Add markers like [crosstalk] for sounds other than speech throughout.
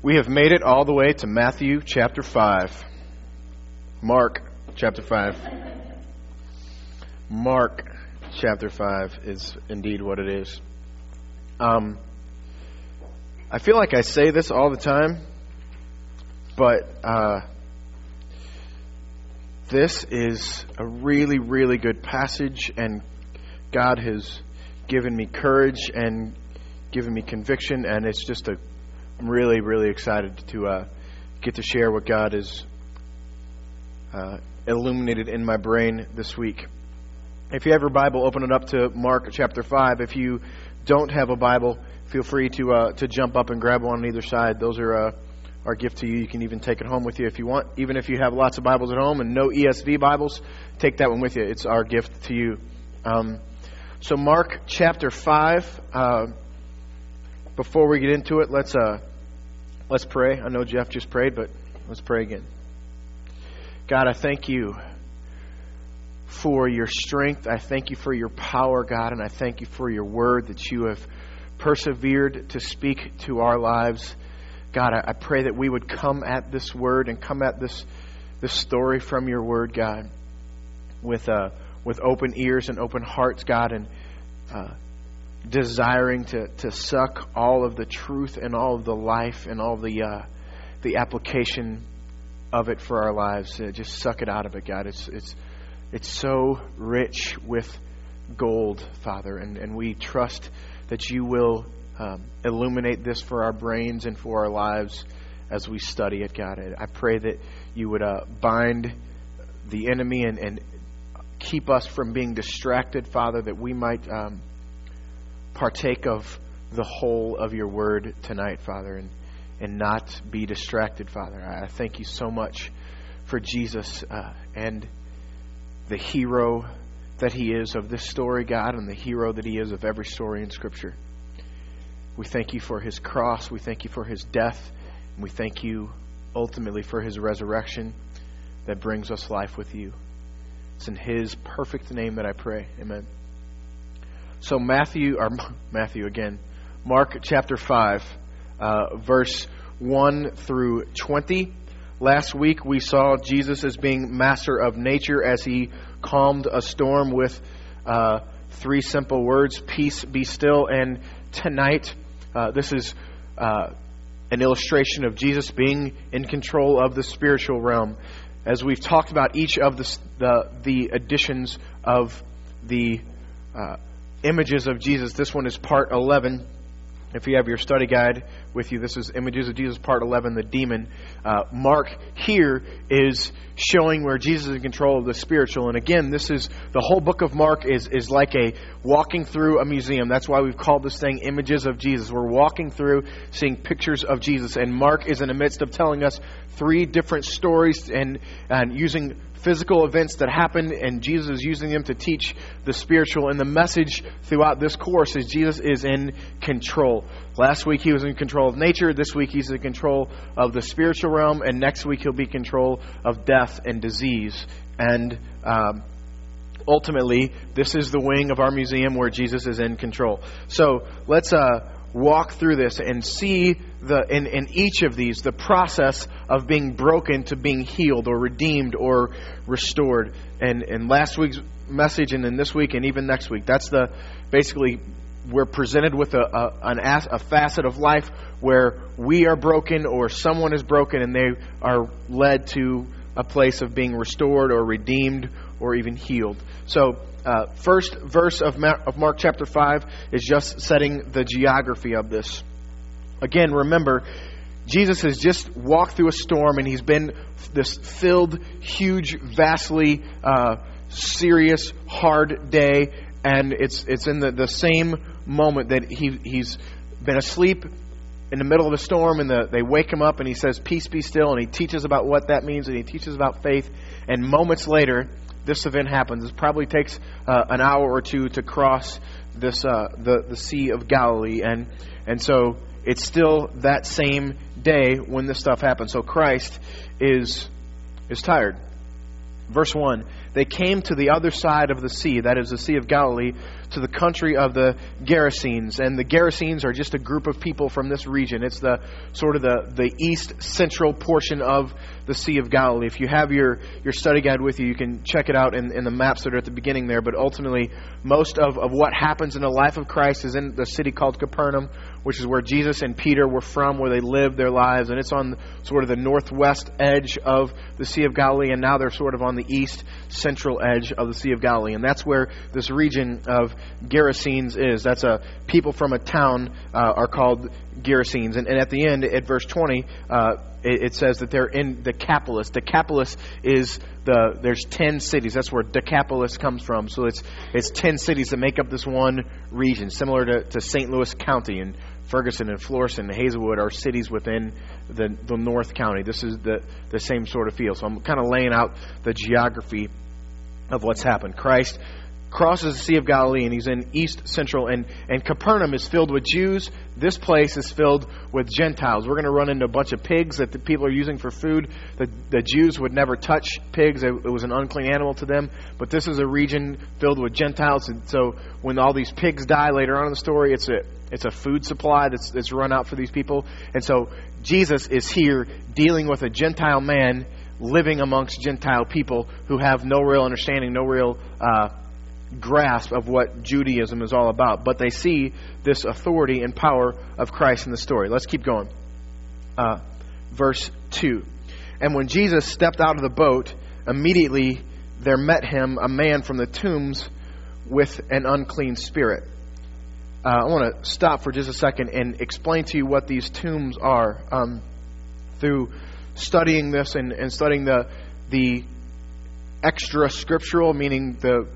We have made it all the way to Matthew chapter 5. Mark chapter 5. Mark chapter 5 is indeed what it is. Um, I feel like I say this all the time, but uh, this is a really, really good passage, and God has given me courage and given me conviction, and it's just a I'm really, really excited to uh, get to share what God has uh, illuminated in my brain this week. If you have your Bible, open it up to Mark chapter 5. If you don't have a Bible, feel free to, uh, to jump up and grab one on either side. Those are uh, our gift to you. You can even take it home with you if you want. Even if you have lots of Bibles at home and no ESV Bibles, take that one with you. It's our gift to you. Um, so, Mark chapter 5. Uh, before we get into it, let's uh, let's pray. I know Jeff just prayed, but let's pray again. God, I thank you for your strength. I thank you for your power, God, and I thank you for your word that you have persevered to speak to our lives. God, I, pray that we would come at this word and come at this this story from your word, God, with uh, with open ears and open hearts, God, and uh, desiring to, to suck all of the truth and all of the life and all the uh, the application of it for our lives. Uh, just suck it out of it, God. It's it's it's so rich with gold, Father, and, and we trust that you will um, illuminate this for our brains and for our lives as we study it, God. I pray that you would uh, bind the enemy and, and keep us from being distracted, Father, that we might um, partake of the whole of your word tonight, Father, and, and not be distracted, Father. I thank you so much for Jesus uh, and the hero that he is of this story, God, and the hero that he is of every story in Scripture. We thank you for his cross. We thank you for his death. And we thank you ultimately for his resurrection that brings us life with you. It's in his perfect name that I pray. Amen. So Matthew, or [laughs] Matthew again, Mark chapter 5, uh, verse 1 through 20. Last week we saw Jesus as being master of nature as he calmed a storm with uh, three simple words peace, be still. And tonight, uh, this is uh, an illustration of Jesus being in control of the spiritual realm. As we've talked about each of the, the, the editions of the uh, images of Jesus. This one is part 11. If you have your study guide with you, this is Images of Jesus, part 11, the demon. Uh, Mark here is showing where Jesus is in control of the spiritual. And again, this is the whole book of Mark is, is like a walking through a museum. That's why we've called this thing Images of Jesus. We're walking through seeing pictures of Jesus. And Mark is in the midst of telling us three different stories and, and using physical events that happen, and Jesus is using them to teach the spiritual. And the message throughout this course is Jesus is in control. Last week he was in control of nature. This week he's in control of the spiritual realm, and next week he'll be in control of death and disease. And um, ultimately, this is the wing of our museum where Jesus is in control. So let's uh, walk through this and see the in, in each of these the process of being broken to being healed or redeemed or restored. And in last week's message and then this week and even next week, that's the basically we're presented with a, a, an, a facet of life where we are broken or someone is broken and they are led to a place of being restored or redeemed or even healed. So uh, first verse of, Ma- of Mark chapter 5 is just setting the geography of this. Again, remember, Jesus has just walked through a storm and he's been this filled, huge, vastly uh, serious, hard day. And it's, it's in the, the same moment that he, he's been asleep in the middle of a storm and the, they wake him up and he says, Peace be still. And he teaches about what that means and he teaches about faith. And moments later, this event happens. It probably takes uh, an hour or two to cross this uh, the the Sea of Galilee, and and so it's still that same day when this stuff happens. So Christ is is tired. Verse one: They came to the other side of the sea, that is the Sea of Galilee, to the country of the Gerasenes. And the Gerasenes are just a group of people from this region. It's the sort of the, the east central portion of the Sea of Galilee. If you have your, your study guide with you, you can check it out in, in the maps that are at the beginning there. But ultimately, most of, of what happens in the life of Christ is in the city called Capernaum, which is where Jesus and Peter were from, where they lived their lives. And it's on sort of the northwest edge of the Sea of Galilee, and now they're sort of on the east central edge of the Sea of Galilee. And that's where this region of Gerasenes is. That's a people from a town uh, are called Gerasenes. And, and, at the end, at verse 20, uh, it, it, says that they're in the Decapolis. The decapolis is the there's ten cities. That's where Decapolis comes from. So it's it's ten cities that make up this one region, similar to, to St. Louis County and Ferguson and Florissant and Hazelwood are cities within the the North County. This is the the same sort of feel. So I'm kind of laying out the geography of what's happened. Christ crosses the Sea of Galilee and he's in east central and, and Capernaum is filled with Jews. This place is filled with Gentiles. We're going to run into a bunch of pigs that the people are using for food. The, the Jews would never touch pigs. It, it was an unclean animal to them. But this is a region filled with Gentiles. And so when all these pigs die later on in the story, it's a, it's a food supply that's, that's run out for these people. And so Jesus is here dealing with a Gentile man living amongst Gentile people who have no real understanding, no real uh, grasp of what Judaism is all about, but they see this authority and power of Christ in the story. Let's keep going. Uh, verse 2. And when Jesus stepped out of the boat, immediately there met him a man from the tombs with an unclean spirit. Uh, I want to stop for just a second and explain to you what these tombs are. Um, through studying this and, and studying the, the extra scriptural, meaning the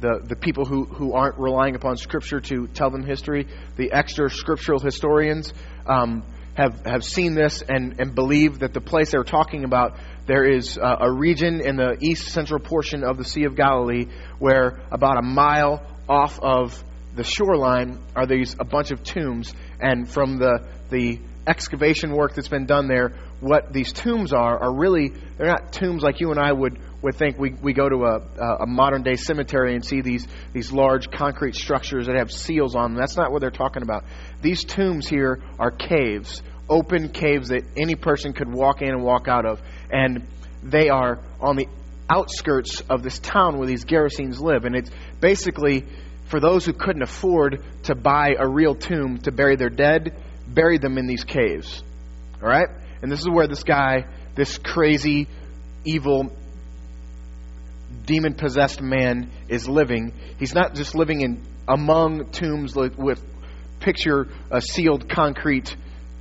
the, the people who, who aren't relying upon Scripture to tell them history, the extra scriptural historians, um, have, have seen this and, and believe that the place they're talking about, there is uh, a region in the east central portion of the Sea of Galilee where about a mile off of the shoreline are these a bunch of tombs. And from the, the excavation work that's been done there, what these tombs are are really, they're not tombs like you and I would would think we, we go to a, a modern day cemetery and see these, these large concrete structures that have seals on them. That's not what they're talking about. These tombs here are caves, open caves that any person could walk in and walk out of. And they are on the outskirts of this town where these Gerasenes live. And it's basically for those who couldn't afford to buy a real tomb to bury their dead, buried them in these caves. All right? And this is where this guy, this crazy, evil demon possessed man is living. He's not just living in among tombs with picture a sealed concrete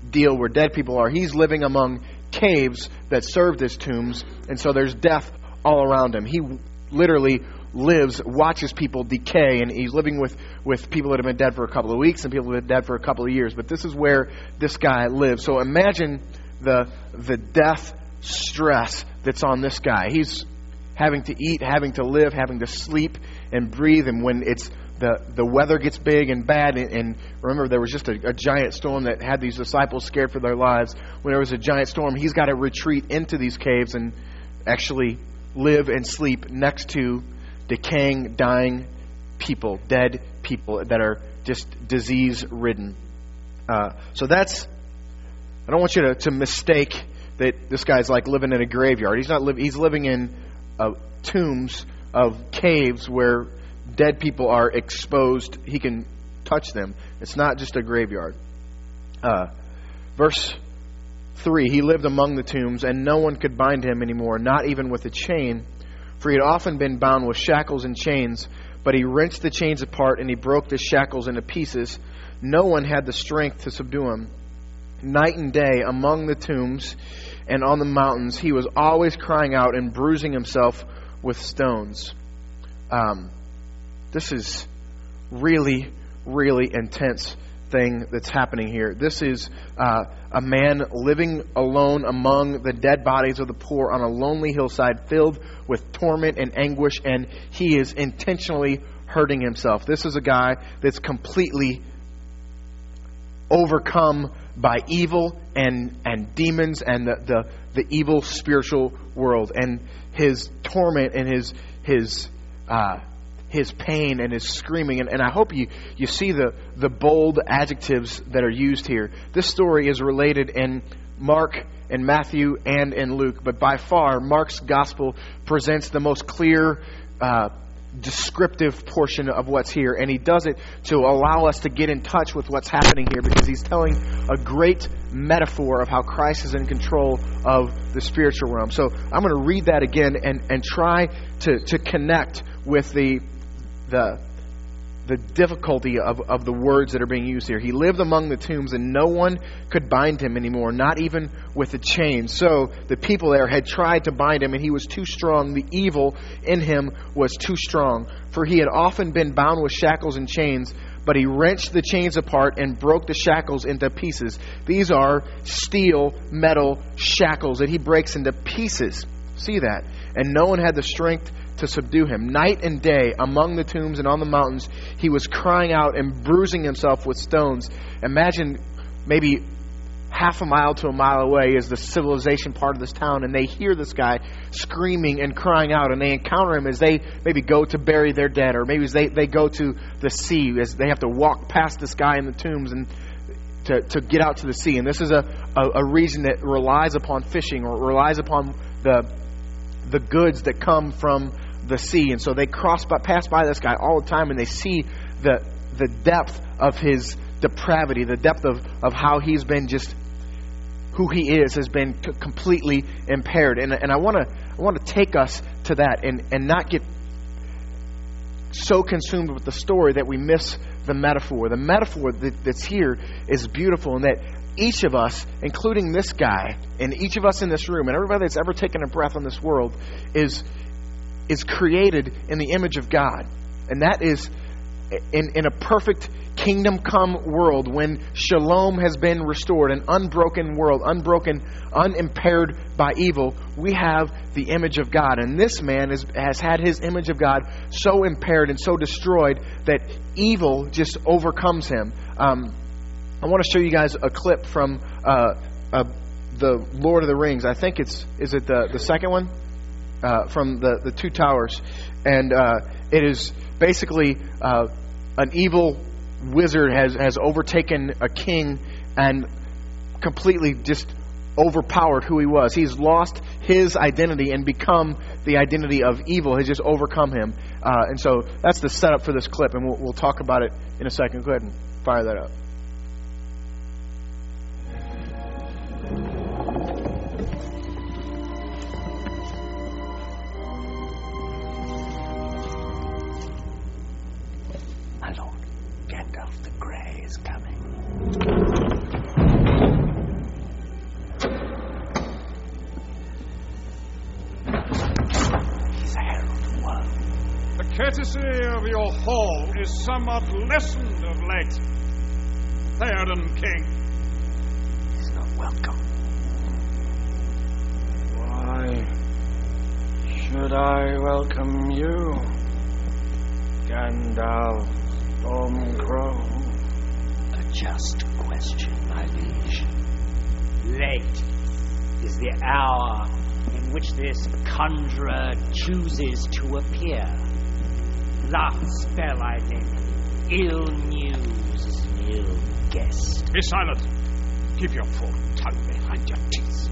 deal where dead people are. He's living among caves that served as tombs, and so there's death all around him. He literally lives, watches people decay, and he's living with, with people that have been dead for a couple of weeks and people that have been dead for a couple of years. But this is where this guy lives. So imagine the the death stress that's on this guy. He's having to eat, having to live, having to sleep and breathe. And when it's the, the weather gets big and bad, and, and remember, there was just a, a giant storm that had these disciples scared for their lives. When there was a giant storm, he's got to retreat into these caves and actually live and sleep next to decaying, dying people, dead people that are just disease ridden. Uh, so that's, I don't want you to, to mistake that this guy's like living in a graveyard. He's not living, he's living in of tombs, of caves where dead people are exposed. He can touch them. It's not just a graveyard. Uh, verse 3 He lived among the tombs, and no one could bind him anymore, not even with a chain, for he had often been bound with shackles and chains. But he wrenched the chains apart, and he broke the shackles into pieces. No one had the strength to subdue him. Night and day among the tombs, and on the mountains, he was always crying out and bruising himself with stones. Um, this is really, really intense thing that's happening here. This is uh, a man living alone among the dead bodies of the poor on a lonely hillside filled with torment and anguish, and he is intentionally hurting himself. This is a guy that's completely overcome by evil and, and demons and the, the, the evil spiritual world. And his torment and his, his uh, his pain and his screaming. And, and I hope you, you see the, the bold adjectives that are used here. This story is related in Mark and Matthew and in Luke, but by far, Mark's gospel presents the most clear. Uh, descriptive portion of what's here, and he does it to allow us to get in touch with what's happening here because he's telling a great metaphor of how Christ is in control of the spiritual realm. So I'm going to read that again and, and try to, to connect with the, the, the difficulty of, of the words that are being used here. He lived among the tombs, and no one could bind him anymore, not even with a chain. So the people there had tried to bind him, and he was too strong. The evil in him was too strong, for he had often been bound with shackles and chains. But he wrenched the chains apart and broke the shackles into pieces. These are steel, metal shackles that he breaks into pieces. See that? And no one had the strength to subdue him. Night and day, among the tombs and on the mountains, he was crying out and bruising himself with stones. Imagine maybe half a mile to a mile away is the civilization part of this town, and they hear this guy screaming and crying out, and they encounter him as they maybe go to bury their dead, or maybe they, they go to the sea, as they have to walk past this guy in the tombs and to, to get out to the sea. And this is a, a, a region that relies upon fishing or relies upon the, the goods that come from the sea. And so they cross by, pass by this guy all the time and they see the, the depth of his depravity, the depth of, of how he's been just who he is has been c- completely impaired. And, and I want to I want to take us to that and, and not get so consumed with the story that we miss the metaphor. The metaphor that, that's here is beautiful and that each of us, including this guy, and each of us in this room, and everybody that's ever taken a breath on this world, is is created in the image of God. And that is in, in a perfect kingdom come world when shalom has been restored, an unbroken world, unbroken, unimpaired by evil, we have the image of God. And this man is, has had his image of God so impaired and so destroyed that evil just overcomes him. Um, I want to show you guys a clip from uh, uh, the Lord of the Rings. I think it's, is it the, the second one? Uh, from the, the two towers. And uh, it is basically uh, an evil wizard has, has overtaken a king and completely just overpowered who he was. He's lost his identity and become the identity of evil, has just overcome him. Uh, and so that's the setup for this clip, and we'll, we'll talk about it in a second. Go ahead and fire that up. Courtesy of your hall is somewhat lessened of late. Theoden King. He's not welcome. Why should I welcome you, Gandalf Stormcrow? A just question, my liege. Late is the hour in which this conjurer chooses to appear. Lathspell I name ill news, ill guest. Be silent. Keep your forked tongue behind your teeth.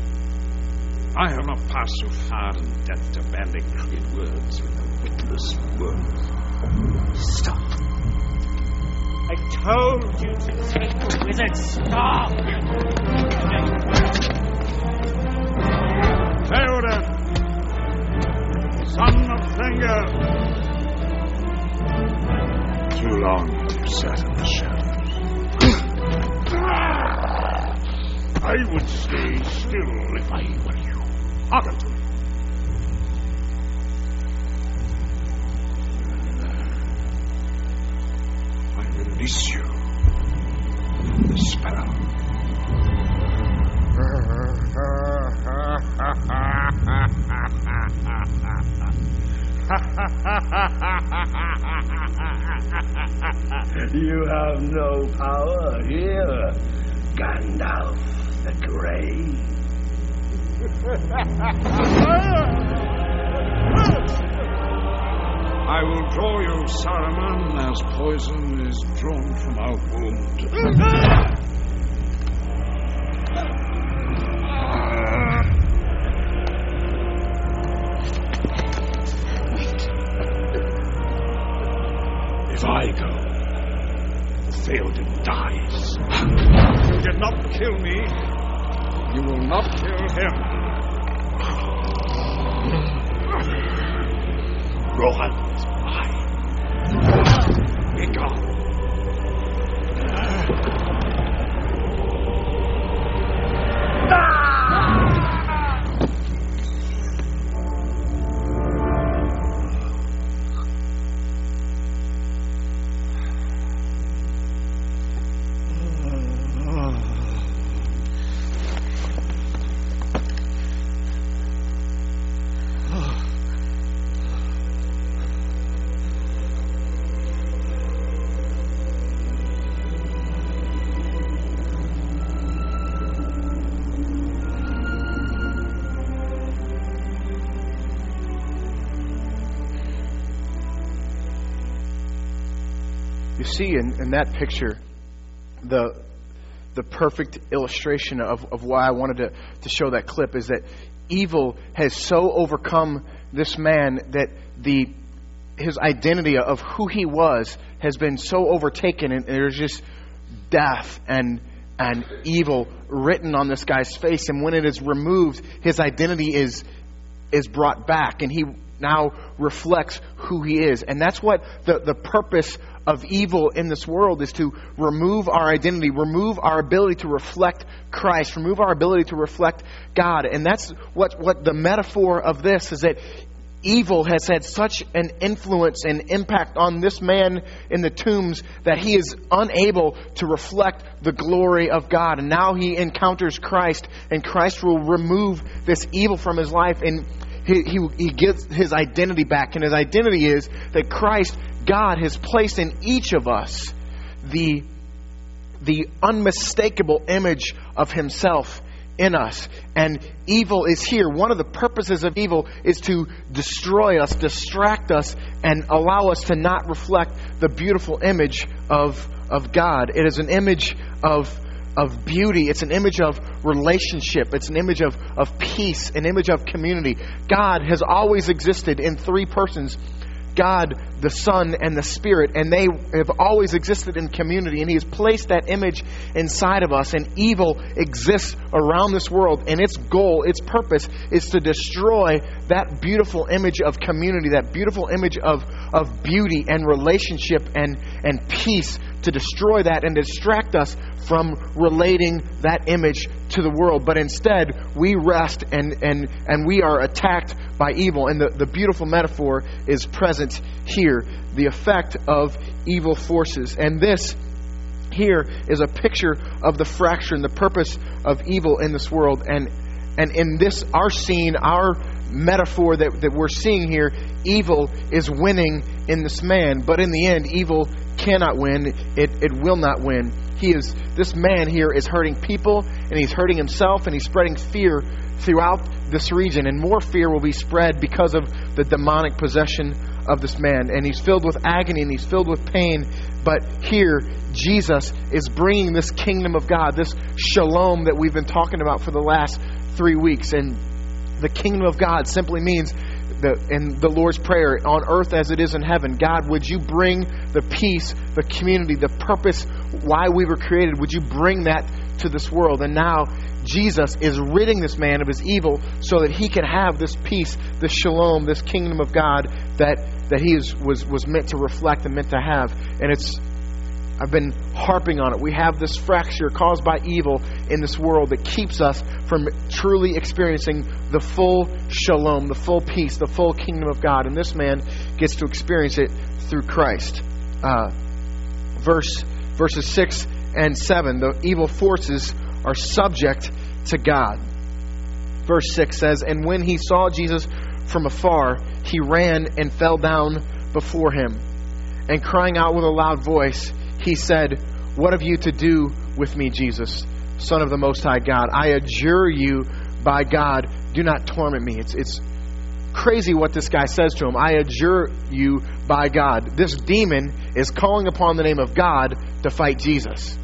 I have not passed so far in death to bandy crooked words with a witless worm. Stop. I told you to take the wizard. Stop! Theoden, son of Thengel. Too long you've sat in the shadows. I would stay still if I were you. Me. I release you. You have no power here, Gandalf the Grey. [laughs] I will draw you, Saruman, as poison is drawn from our wound. [laughs] dies. You did not kill me. You will not kill him. Rohan see in, in that picture the the perfect illustration of, of why I wanted to, to show that clip is that evil has so overcome this man that the his identity of who he was has been so overtaken and there's just death and and evil written on this guy's face. And when it is removed his identity is is brought back. And he now reflects who he is and that's what the, the purpose of evil in this world is to remove our identity remove our ability to reflect christ remove our ability to reflect god and that's what, what the metaphor of this is that evil has had such an influence and impact on this man in the tombs that he is unable to reflect the glory of God. And now he encounters Christ, and Christ will remove this evil from his life, and he, he, he gets his identity back. And his identity is that Christ, God, has placed in each of us the, the unmistakable image of himself in us. And evil is here. One of the purposes of evil is to destroy us, distract us, and allow us to not reflect the beautiful image of, of God. It is an image of, of beauty, it's an image of relationship, it's an image of, of peace, an image of community. God has always existed in three persons God, the Son, and the Spirit, and they have always existed in community. And He has placed that image inside of us, and evil exists around this world. And its goal, its purpose, is to destroy that beautiful image of community, that beautiful image of, of beauty and relationship and, and peace, to destroy that and distract us from relating that image to the world. But instead, we rest and, and, and we are attacked by evil. And the, the beautiful metaphor is present here the effect of evil forces. And this here is a picture of the fracture and the purpose of evil in this world. And, and in this, our scene, our metaphor that, that we're seeing here, evil is winning in this man. But in the end, evil cannot win, it, it will not win. He is this man here is hurting people and he's hurting himself and he's spreading fear throughout this region. And more fear will be spread because of the demonic possession of this man. And he's filled with agony and he's filled with pain. But here Jesus is bringing this kingdom of God this shalom that we've been talking about for the last 3 weeks. And the kingdom of God simply means the, in the Lord's Prayer, on earth as it is in heaven. God, would you bring the peace, the community, the purpose, why we were created? Would you bring that to this world? And now Jesus is ridding this man of his evil so that he can have this peace, this shalom, this kingdom of God that, that he is, was, was meant to reflect and meant to have. And it's I've been harping on it. We have this fracture caused by evil in this world that keeps us from truly experiencing the full shalom, the full peace, the full kingdom of God. And this man gets to experience it through Christ. Uh, verse verses six and seven: the evil forces are subject to God. Verse six says, "And when he saw Jesus from afar, he ran and fell down before him, and crying out with a loud voice." He said, What have you to do with me, Jesus, Son of the Most High God? I adjure you by God, do not torment me. It's, it's crazy what this guy says to him. I adjure you by God. This demon is calling upon the name of God to fight Jesus.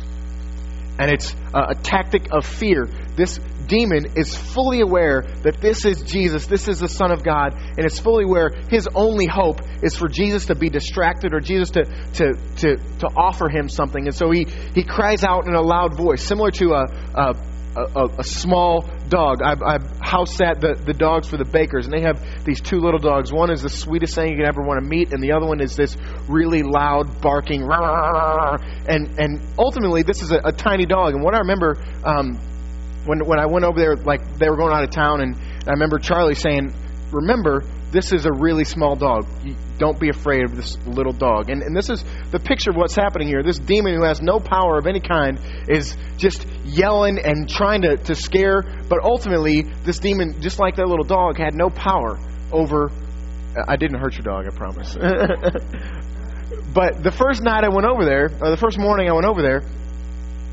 And it's a, a tactic of fear. This demon is fully aware that this is Jesus, this is the Son of God, and is fully aware his only hope is for Jesus to be distracted or Jesus to, to, to, to offer him something. And so he, he cries out in a loud voice, similar to a, a a, a, small dog. I, I house sat the, the dogs for the bakers, and they have these two little dogs. One is the sweetest thing you could ever want to meet, and the other one is this really loud barking. And and ultimately, this is a, a tiny dog. And what I remember um, when when I went over there, like they were going out of town, and I remember Charlie saying, "Remember, this is a really small dog. Don't be afraid of this little dog." And and this is the picture of what's happening here. This demon who has no power of any kind is just yelling and trying to to scare, but ultimately, this demon, just like that little dog, had no power over. Uh, I didn't hurt your dog, I promise. [laughs] but the first night I went over there, or the first morning I went over there,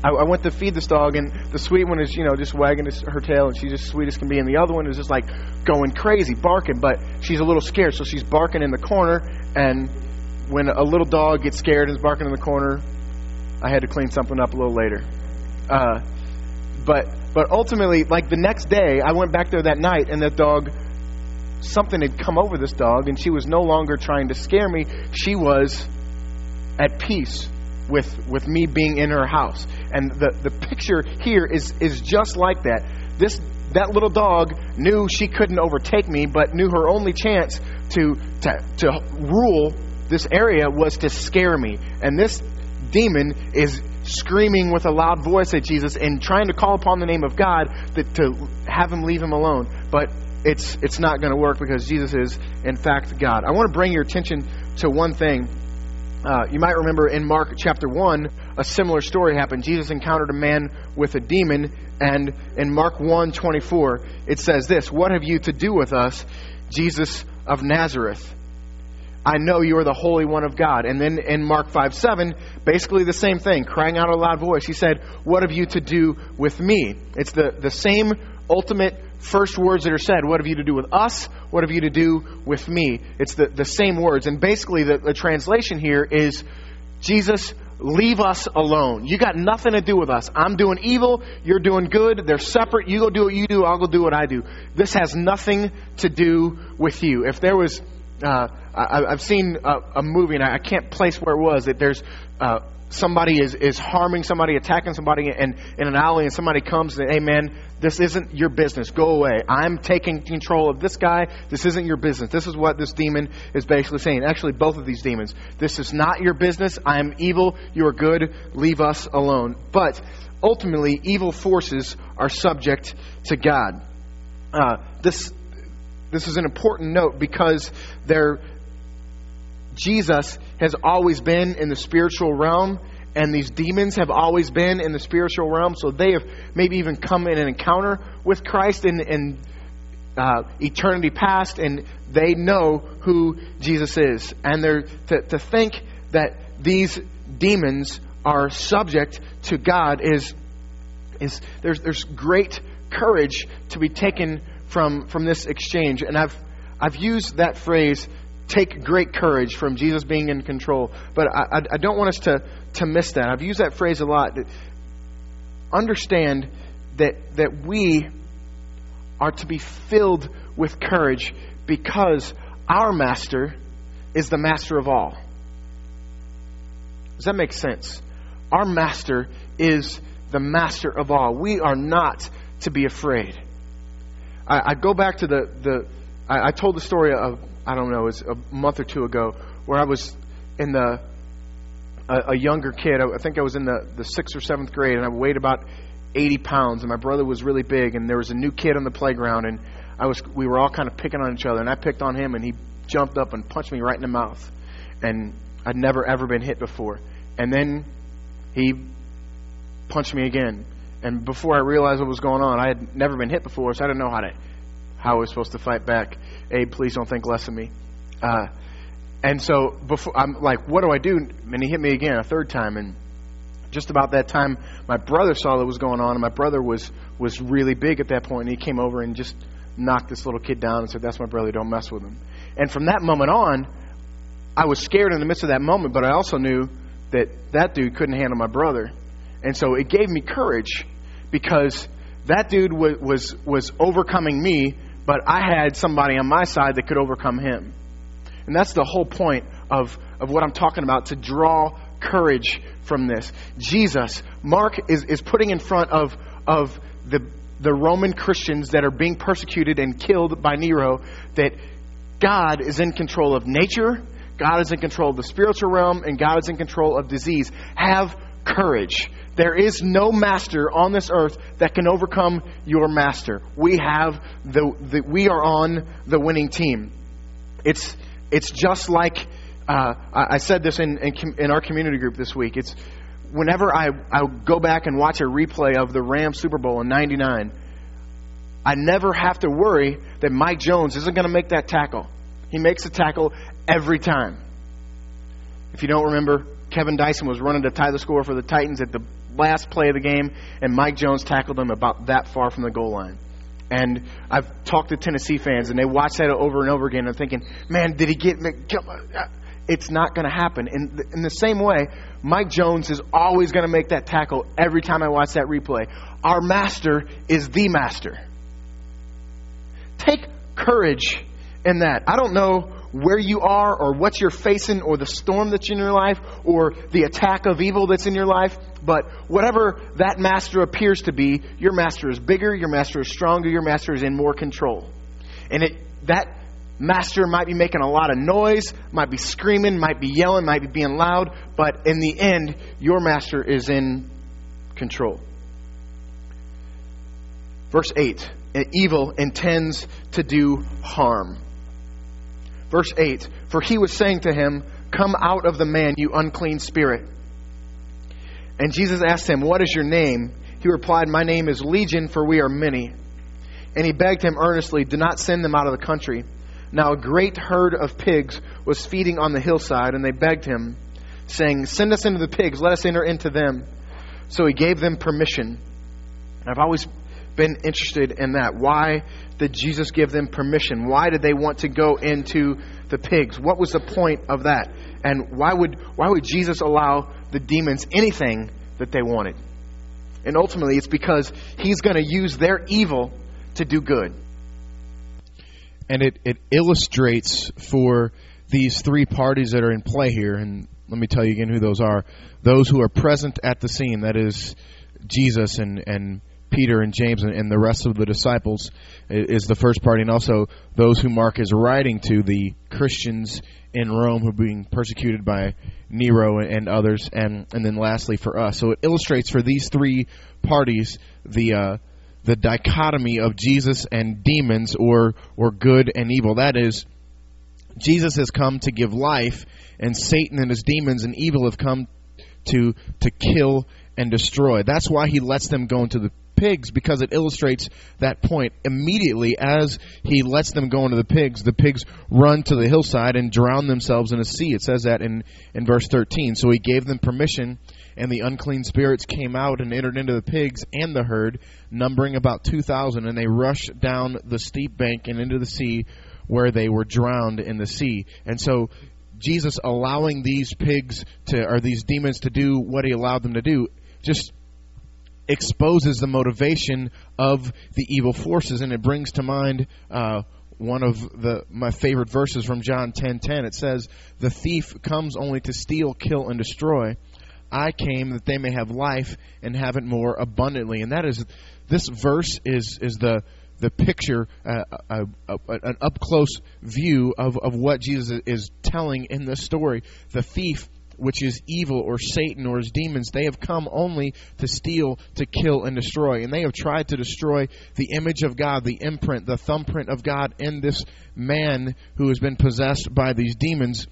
I, I went to feed this dog, and the sweet one is, you know, just wagging his, her tail, and she's as sweet as can be. And the other one is just like going crazy, barking, but she's a little scared, so she's barking in the corner. And when a little dog gets scared and is barking in the corner, I had to clean something up a little later. Uh, but but ultimately, like the next day, I went back there that night, and that dog, something had come over this dog, and she was no longer trying to scare me. She was at peace with with me being in her house. And the the picture here is is just like that. This that little dog knew she couldn't overtake me, but knew her only chance to to, to rule this area was to scare me. And this demon is screaming with a loud voice at Jesus and trying to call upon the name of God that, to have him leave him alone. But it's it's not going to work because Jesus is in fact God. I want to bring your attention to one thing uh, you might remember in Mark chapter 1, a similar story happened. Jesus encountered a man with a demon, and in Mark 1 24, it says this What have you to do with us, Jesus of Nazareth? I know you are the Holy One of God. And then in Mark 5 7, basically the same thing, crying out a loud voice. He said, What have you to do with me? It's the, the same ultimate first words that are said. What have you to do with us? What have you to do with me? It's the, the same words. And basically, the, the translation here is Jesus, leave us alone. You got nothing to do with us. I'm doing evil. You're doing good. They're separate. You go do what you do. I'll go do what I do. This has nothing to do with you. If there was, uh, I, have seen a, a, movie, and I, can't place where it was, that there's uh, somebody is, is harming somebody, attacking somebody in, in an alley, and somebody comes and, hey man, this isn't your business. Go away. I'm taking control of this guy. This isn't your business. This is what this demon is basically saying. Actually, both of these demons. This is not your business. I am evil. You are good. Leave us alone. But ultimately, evil forces are subject to God. Uh, this this is an important note because they're Jesus has always been in the spiritual realm, and these demons have always been in the spiritual realm. So they have maybe even come in an encounter with Christ in, in uh, eternity past, and they know who Jesus is. And they're to, to think that these demons are subject to God is is there's there's great courage to be taken from from this exchange. And I've I've used that phrase take great courage from Jesus being in control. But I, I, don't want us to, to miss that. I've used that phrase a lot. Understand that, that we are to be filled with courage because our master is the master of all. Does that make sense? Our master is the master of all. We are not to be afraid. I, I go back to the, the I, I told the story of I don't know, it was a month or two ago, where I was in the a, a younger kid. I, I think I was in the, the sixth or seventh grade, and I weighed about 80 pounds, and my brother was really big, and there was a new kid on the playground, and I was we were all kind of picking on each other, and I picked on him, and he jumped up and punched me right in the mouth, and I'd never ever been hit before, and then he punched me again, and before I realized what was going on, I had never been hit before, so I didn't know how to how I was supposed to fight back. Abe, please don't think less of me. Uh, and so before I'm like, what do I do? And he hit me again a third time, and just about that time, my brother saw what was going on, and my brother was was really big at that point, and he came over and just knocked this little kid down and said, That's my brother, don't mess with him. And from that moment on, I was scared in the midst of that moment, but I also knew that that dude couldn't handle my brother. And so it gave me courage because that dude was, was, was overcoming me, but I had somebody on my side that could overcome him. And that's the whole point of, of what I'm talking about to draw courage from this. Jesus, Mark is, is putting in front of, of the, the Roman Christians that are being persecuted and killed by Nero that God is in control of nature, God is in control of the spiritual realm, and God is in control of disease. Have courage. There is no master on this earth that can overcome your master. We have the, the we are on the winning team. It's it's just like uh, I said this in, in, in our community group this week. It's whenever I I go back and watch a replay of the Rams Super Bowl in '99, I never have to worry that Mike Jones isn't going to make that tackle. He makes a tackle every time. If you don't remember, Kevin Dyson was running to tie the score for the Titans at the last play of the game, and Mike Jones tackled him about that far from the goal line. And I've talked to Tennessee fans, and they watch that over and over again, and I'm thinking, "Man, did he get?" It? Uh, it's not going to happen. In the, in the same way, Mike Jones is always going to make that tackle every time I watch that replay. Our master is the master. Take courage in that. I don't know where you are or what you're facing or the storm that's in your life or the attack of evil that's in your life. But whatever that master appears to be, your master is bigger, your master is stronger, your master is in more control. And it, that master might be making a lot of noise, might be screaming, might be yelling, might be being loud, but in the end, your master is in control. Verse 8 Evil intends to do harm. Verse 8 For he was saying to him, Come out of the man, you unclean spirit. And Jesus asked him, What is your name? He replied, My name is Legion, for we are many. And he begged him earnestly, Do not send them out of the country. Now a great herd of pigs was feeding on the hillside, and they begged him, saying, Send us into the pigs, let us enter into them. So he gave them permission. And I've always been interested in that. Why did Jesus give them permission? Why did they want to go into the pigs? What was the point of that? And why would why would Jesus allow the demons anything that they wanted? And ultimately it's because he's going to use their evil to do good. And it, it illustrates for these three parties that are in play here, and let me tell you again who those are. Those who are present at the scene, that is Jesus and, and Peter and James and, and, the rest of the disciples is the first party, and also those who Mark is writing to, the Christians in Rome who are being persecuted by Nero and others, and and then lastly for us. So it illustrates for these three parties the uh, the dichotomy of Jesus and demons, or or good and evil. That is, Jesus has come to give life, and Satan and his demons and evil have come to to kill and destroy. That's why he lets them go into the pigs because it illustrates that point. Immediately, as he lets them go into the pigs, the pigs run to the hillside and drown themselves in a sea. It says that in, in verse 13. So he gave them permission, and the unclean spirits came out and entered into the pigs and the herd, numbering about 2,000, and they rushed down the steep bank and into the sea where they were drowned in the sea. And so Jesus allowing these pigs to, or these demons to do what he allowed them to do, just exposes the motivation of the evil forces, and it brings to mind uh, one of the my favorite verses from John 10:10. It says, "The thief comes only to steal, kill, and destroy. I came that they may have life and have it more abundantly." And that is this verse is is the the picture, uh, a, a, a, an up close view of, of what Jesus is telling in this story. The thief which is evil or Satan or his demons, they have come only to steal, to kill, and destroy. And they have tried to destroy the image of God, the imprint, the thumbprint of God in this man who has been possessed by these demons.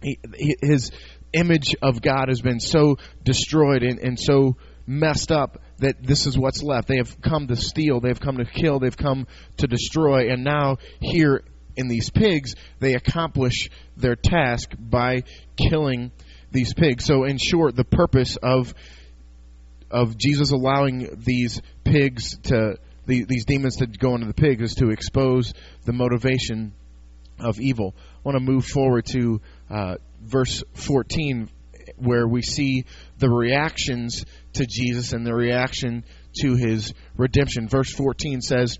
He, his image of God has been so destroyed and, and so messed up that this is what's left. They have come to steal, they've come to kill, they've come to destroy, and now here in these pigs, they accomplish their task by killing these pigs. So, in short, the purpose of of Jesus allowing these pigs to the, these demons to go into the pigs is to expose the motivation of evil. I want to move forward to uh, verse 14, where we see the reactions to Jesus and the reaction to his redemption. Verse 14 says,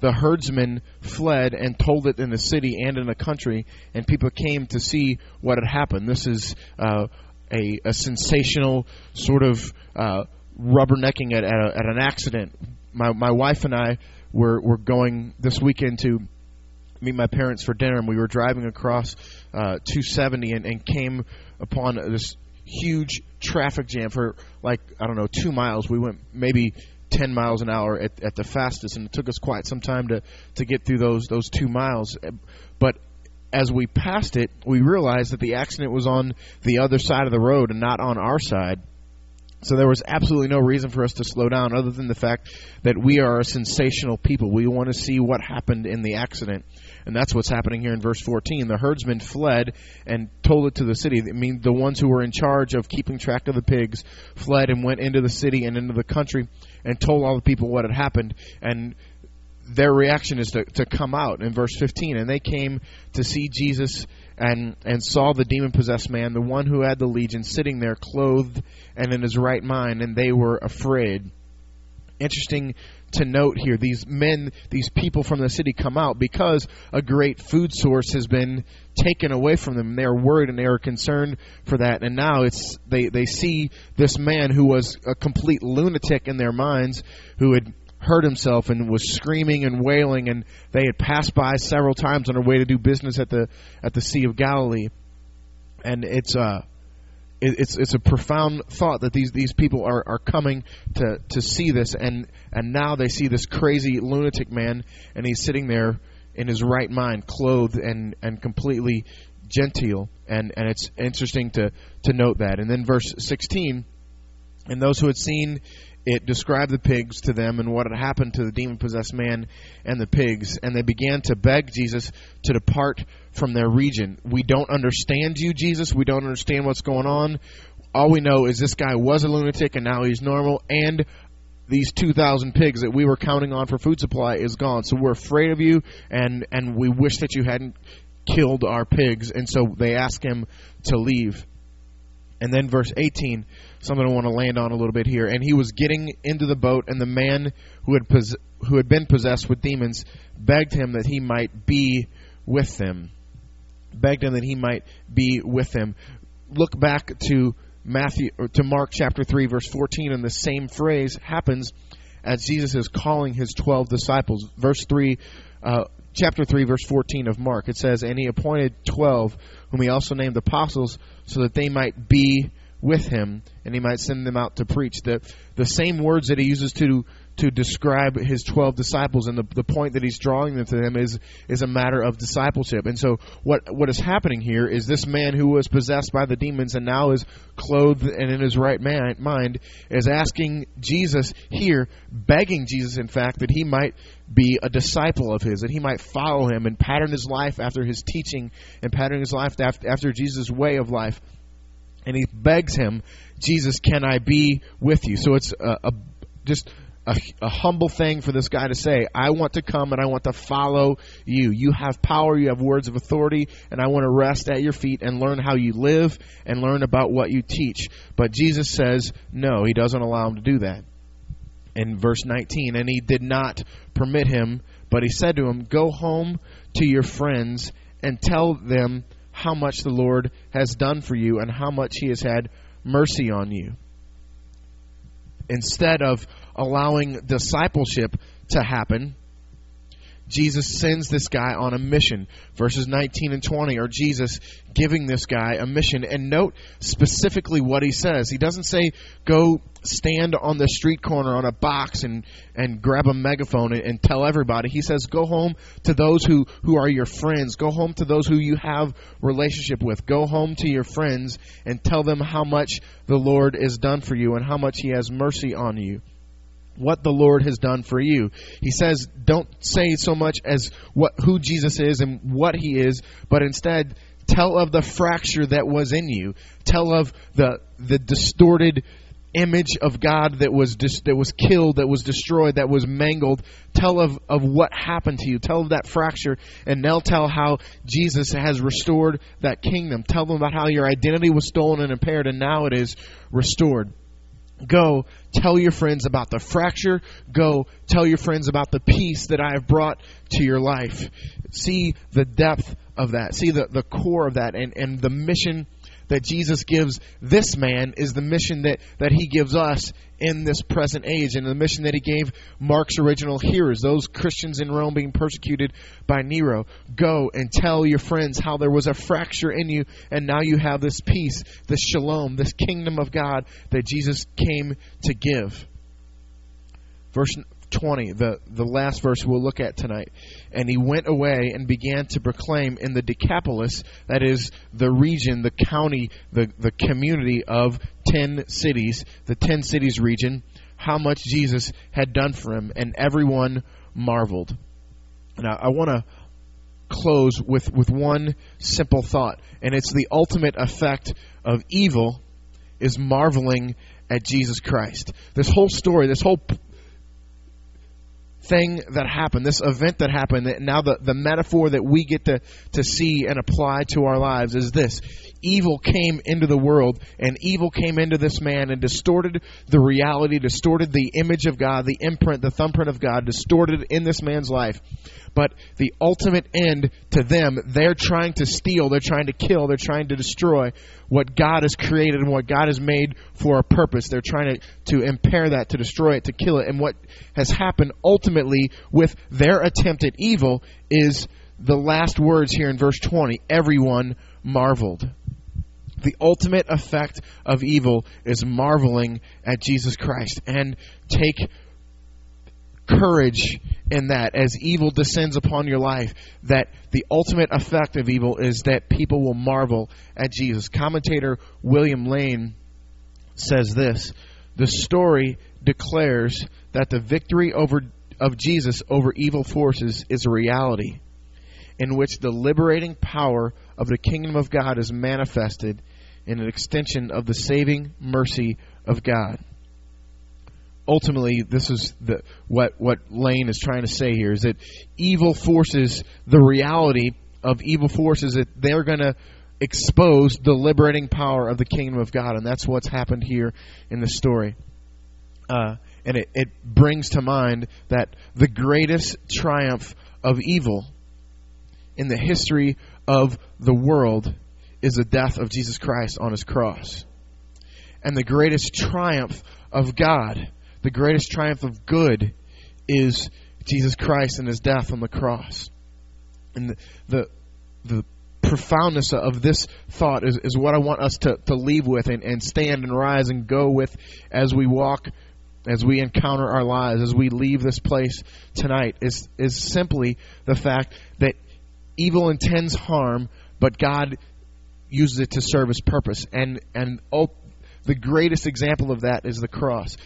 The herdsmen fled and told it in the city and in the country, and people came to see what had happened. This is uh, a, a sensational sort of uh, rubbernecking at, at, a, at an accident. My, my wife and I were, were going this weekend to meet my parents for dinner, and we were driving across uh, 270 and, and came upon this huge traffic jam for like I don't know two miles. We went maybe 10 miles an hour at, at the fastest, and it took us quite some time to to get through those those two miles. But as we passed it, we realized that the accident was on the other side of the road and not on our side. So there was absolutely no reason for us to slow down other than the fact that we are a sensational people. We want to see what happened in the accident. And that's what's happening here in verse 14. The herdsmen fled and told it to the city. I mean, the ones who were in charge of keeping track of the pigs fled and went into the city and into the country and told all the people what had happened. And their reaction is to, to come out in verse 15. And they came to see Jesus and, and saw the demon possessed man, the one who had the legion, sitting there clothed and in his right mind, and they were afraid. Interesting to note here these men, these people from the city come out because a great food source has been taken away from them. They are worried and they are concerned for that. And now it's they, they see this man who was a complete lunatic in their minds, who had hurt himself and was screaming and wailing and they had passed by several times on their way to do business at the at the Sea of Galilee. And it's uh it's it's a profound thought that these these people are, are coming to, to see this. And and now they see this crazy lunatic man and he's sitting there in his right mind clothed and and completely genteel. And and it's interesting to to note that. And then verse 16 and those who had seen it described the pigs to them and what had happened to the demon possessed man and the pigs, and they began to beg Jesus to depart from their region. We don't understand you, Jesus. We don't understand what's going on. All we know is this guy was a lunatic and now he's normal, and these 2,000 pigs that we were counting on for food supply is gone. So we're afraid of you, and, and we wish that you hadn't killed our pigs. And so they ask him to leave. And then verse 18 something I want to land on a little bit here. And he was getting into the boat, and the man who had pos- who had been possessed with demons begged him that he might be with them. Begged him that he might be with them. Look back to Matthew or to Mark chapter three, verse fourteen, and the same phrase happens as Jesus is calling his twelve disciples. Verse three. Uh, chapter 3 verse 14 of Mark it says and he appointed 12 whom he also named apostles so that they might be with him and he might send them out to preach. The the same words that he uses to to describe his twelve disciples and the, the point that he's drawing them to them is is a matter of discipleship. And so what what is happening here is this man who was possessed by the demons and now is clothed and in his right man, mind is asking Jesus here, begging Jesus in fact that he might be a disciple of his, that he might follow him and pattern his life after his teaching and pattern his life after, after Jesus' way of life and he begs him, Jesus, can I be with you? So it's a, a just a, a, humble thing for this guy to say. I want to come and I want to follow you. You have power, you have words of authority, and I want to rest at your feet and learn how you live and learn about what you teach. But Jesus says, no, he doesn't allow him to do that. In verse 19, and he did not permit him, but he said to him, Go home to your friends and tell them how much the Lord has done for you and how much He has had mercy on you. Instead of allowing discipleship to happen, Jesus sends this guy on a mission. Verses 19 and 20 are Jesus giving this guy a mission. And note specifically what he says. He doesn't say, go stand on the street corner on a box and, and grab a megaphone and, and tell everybody. He says, go home to those who, who are your friends. Go home to those who you have relationship with. Go home to your friends and tell them how much the Lord has done for you and how much he has mercy on you what the Lord has done for you. He says, don't say so much as what who Jesus is and what he is, but instead tell of the fracture that was in you. Tell of the the distorted image of God that was dis- that was killed, that was destroyed, that was mangled. Tell of, of what happened to you. Tell of that fracture, and now tell how Jesus has restored that kingdom. Tell them about how your identity was stolen and impaired, and now it is restored. Go tell your friends about the fracture. Go tell your friends about the peace that I have brought to your life. See the depth of that. See the, the core of that and, and the mission that Jesus gives this man is the mission that, that he gives us in this present age and the mission that he gave Mark's original hearers, those Christians in Rome being persecuted by Nero. Go and tell your friends how there was a fracture in you and now you have this peace, this shalom, this kingdom of God that Jesus came to give. Verse 20, the, the last verse we'll look at tonight. And he went away and began to proclaim in the Decapolis, that is the region, the county, the, the community of 10 cities, the 10 cities region, how much Jesus had done for him, and everyone marveled. Now, I want to close with, with one simple thought, and it's the ultimate effect of evil is marveling at Jesus Christ. This whole story, this whole thing that happened, this event that happened, that now the, the metaphor that we get to, to see and apply to our lives is this. Evil came into the world, and evil came into this man and distorted the reality, distorted the image of God, the imprint, the thumbprint of God, distorted in this man's life. But the ultimate end to them, they're trying to steal, they're trying to kill, they're trying to destroy what God has created and what God has made for a purpose. They're trying to, to impair that, to destroy it, to kill it. And what has happened ultimately with their attempt at evil is the last words here in verse 20 everyone marveled. The ultimate effect of evil is marveling at Jesus Christ. And take courage in that as evil descends upon your life that the ultimate effect of evil is that people will marvel at Jesus. Commentator William Lane says this, the story declares that the victory over of Jesus over evil forces is a reality in which the liberating power of the kingdom of God is manifested in an extension of the saving mercy of God ultimately, this is the, what what Lane is trying to say here is that evil forces, the reality of evil forces, that they're going to expose the liberating power of the kingdom of God, and that's what's happened here in the story. Uh, and it, it brings to mind that the greatest triumph of evil in the history of the world is the death of Jesus Christ on his cross. And the greatest triumph of God the greatest triumph of good is Jesus Christ and his death on the cross. And the the, the profoundness of this thought is, is what I want us to, to leave with and, and stand and rise and go with as we walk, as we encounter our lives, as we leave this place tonight, is, is simply the fact that evil intends harm, but God uses it to serve his purpose. And, and oh, the greatest example of that is the cross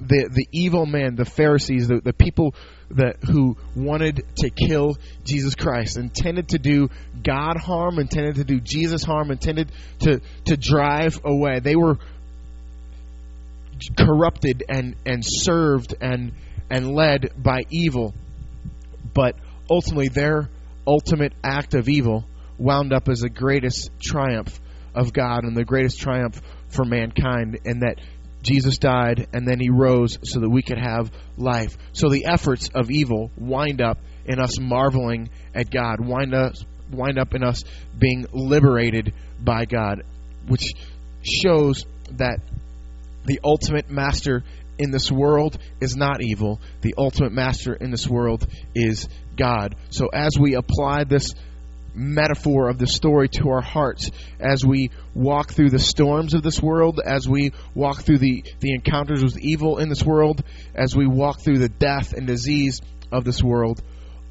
the the evil men, the Pharisees, the, the people that who wanted to kill Jesus Christ, intended to do God harm, intended to do Jesus harm, intended to to drive away. They were corrupted and and served and and led by evil, but ultimately their ultimate act of evil wound up as the greatest triumph of God and the greatest triumph for mankind, and that Jesus died and then he rose so that we could have life. So the efforts of evil wind up in us marveling at God, wind up, wind up in us being liberated by God, which shows that the ultimate master in this world is not evil. The ultimate master in this world is God. So as we apply this metaphor of the story to our hearts as we walk through the storms of this world, as we walk through the, the encounters with evil in this world, as we walk through the death and disease of this world.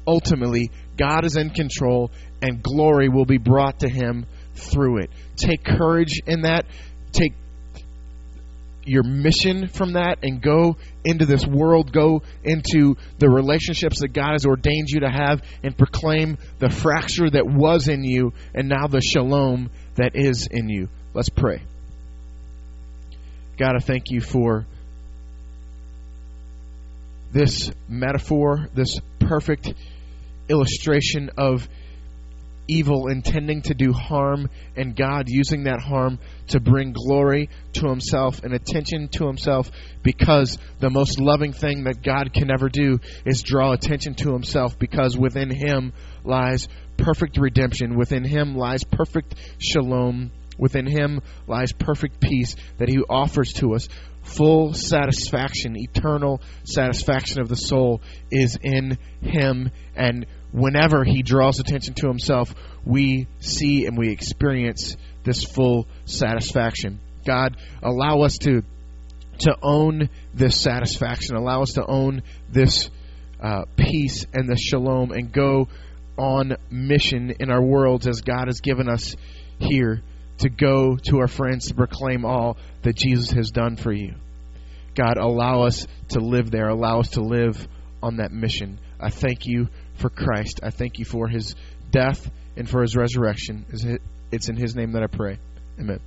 Ultimately, God is in control and glory will be brought to him through it. Take courage in that. Take your mission from that and go into this world, go into the relationships that God has ordained you to have, and proclaim the fracture that was in you and now the shalom that is in you. Let's pray. God, I thank you for this metaphor, this perfect illustration of evil intending to do harm and God using that harm to bring glory to himself and attention to himself because the most loving thing that God can ever do is draw attention to himself because within him lies perfect redemption. Within him lies perfect shalom. Within him lies perfect peace that he offers to us. Full satisfaction eternal satisfaction of the soul is in him and whenever he draws attention to himself, we see and we experience this full satisfaction. God, allow us to to own this satisfaction. Allow us to own this uh, peace and the shalom, and go on mission in our worlds as God has given us here to go to our friends to proclaim all that Jesus has done for you. God, allow us to live there. Allow us to live on that mission. I thank you for Christ. I thank you for his death and for his resurrection. It's in his name that I pray. Amen.